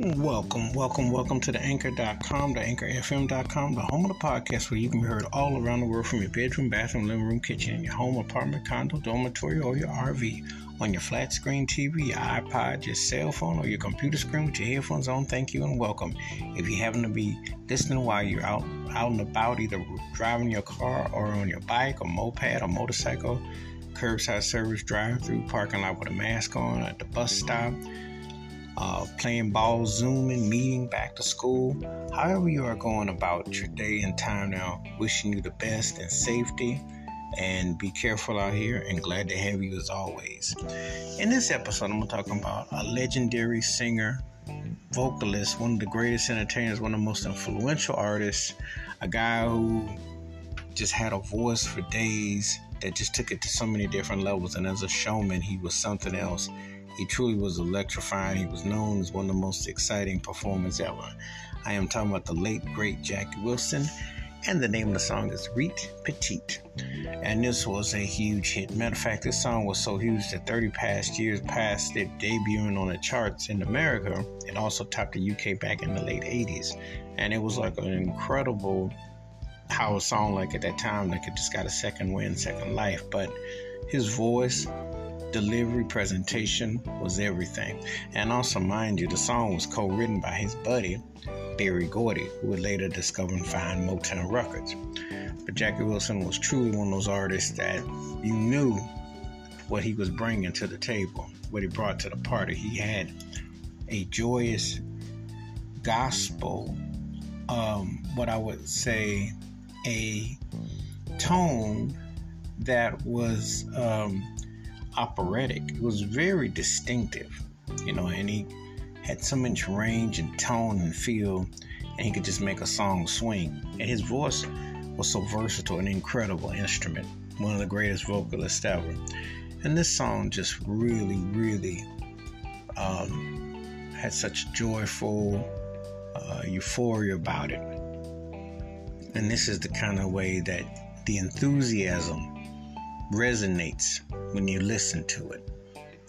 Welcome, welcome, welcome to the anchor.com, the anchorfm.com, the home of the podcast where you can be heard all around the world from your bedroom, bathroom, living room, kitchen, in your home, apartment, condo, dormitory, or your RV, on your flat screen TV, your iPod, your cell phone, or your computer screen with your headphones on. Thank you and welcome. If you happen to be listening while you're out, out and about, either driving your car or on your bike or moped or motorcycle, curbside service drive through parking lot with a mask on at the bus stop uh, playing ball, zooming, meeting, back to school. However, you are going about your day and time now, wishing you the best and safety. And be careful out here and glad to have you as always. In this episode, I'm going to talk about a legendary singer, vocalist, one of the greatest entertainers, one of the most influential artists, a guy who just had a voice for days that just took it to so many different levels. And as a showman, he was something else. He truly was electrifying. He was known as one of the most exciting performers ever. I am talking about the late, great Jackie Wilson, and the name of the song is Reet Petite. And this was a huge hit. Matter of fact, this song was so huge that 30 past years past it debuting on the charts in America, it also topped the UK back in the late 80s. And it was like an incredible power song like at that time like it just got a second wind second life but his voice delivery presentation was everything. And also, mind you, the song was co written by his buddy, Berry Gordy, who would later discover and find Motown Records. But Jackie Wilson was truly one of those artists that you knew what he was bringing to the table, what he brought to the party. He had a joyous gospel, um, what I would say, a tone that was um, operatic. It was very distinctive, you know, and he had so much range and tone and feel, and he could just make a song swing. And his voice was so versatile, an incredible instrument, one of the greatest vocalists ever. And this song just really, really um, had such joyful uh, euphoria about it. And this is the kind of way that the enthusiasm resonates when you listen to it.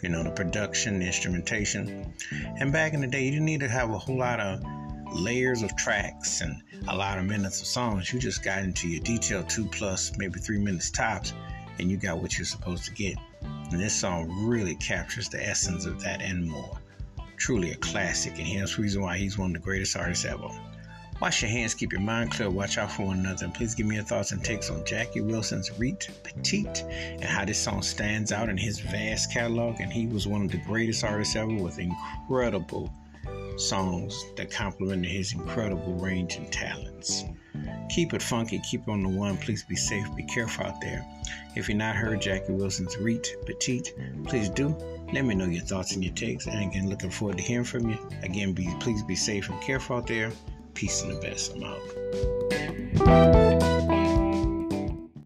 You know, the production, the instrumentation. And back in the day, you didn't need to have a whole lot of layers of tracks and a lot of minutes of songs. You just got into your detail two plus, maybe three minutes tops, and you got what you're supposed to get. And this song really captures the essence of that and more. Truly a classic, and here's the reason why he's one of the greatest artists ever. Wash your hands, keep your mind clear, watch out for one another, and please give me your thoughts and takes on Jackie Wilson's Reet Petite and how this song stands out in his vast catalog. And he was one of the greatest artists ever with incredible songs that complemented his incredible range and talents. Keep it funky, keep on the one. Please be safe, be careful out there. If you've not heard Jackie Wilson's Reet Petite, please do. Let me know your thoughts and your takes. And again, looking forward to hearing from you. Again, be please be safe and careful out there. Peace and the best. I'm out.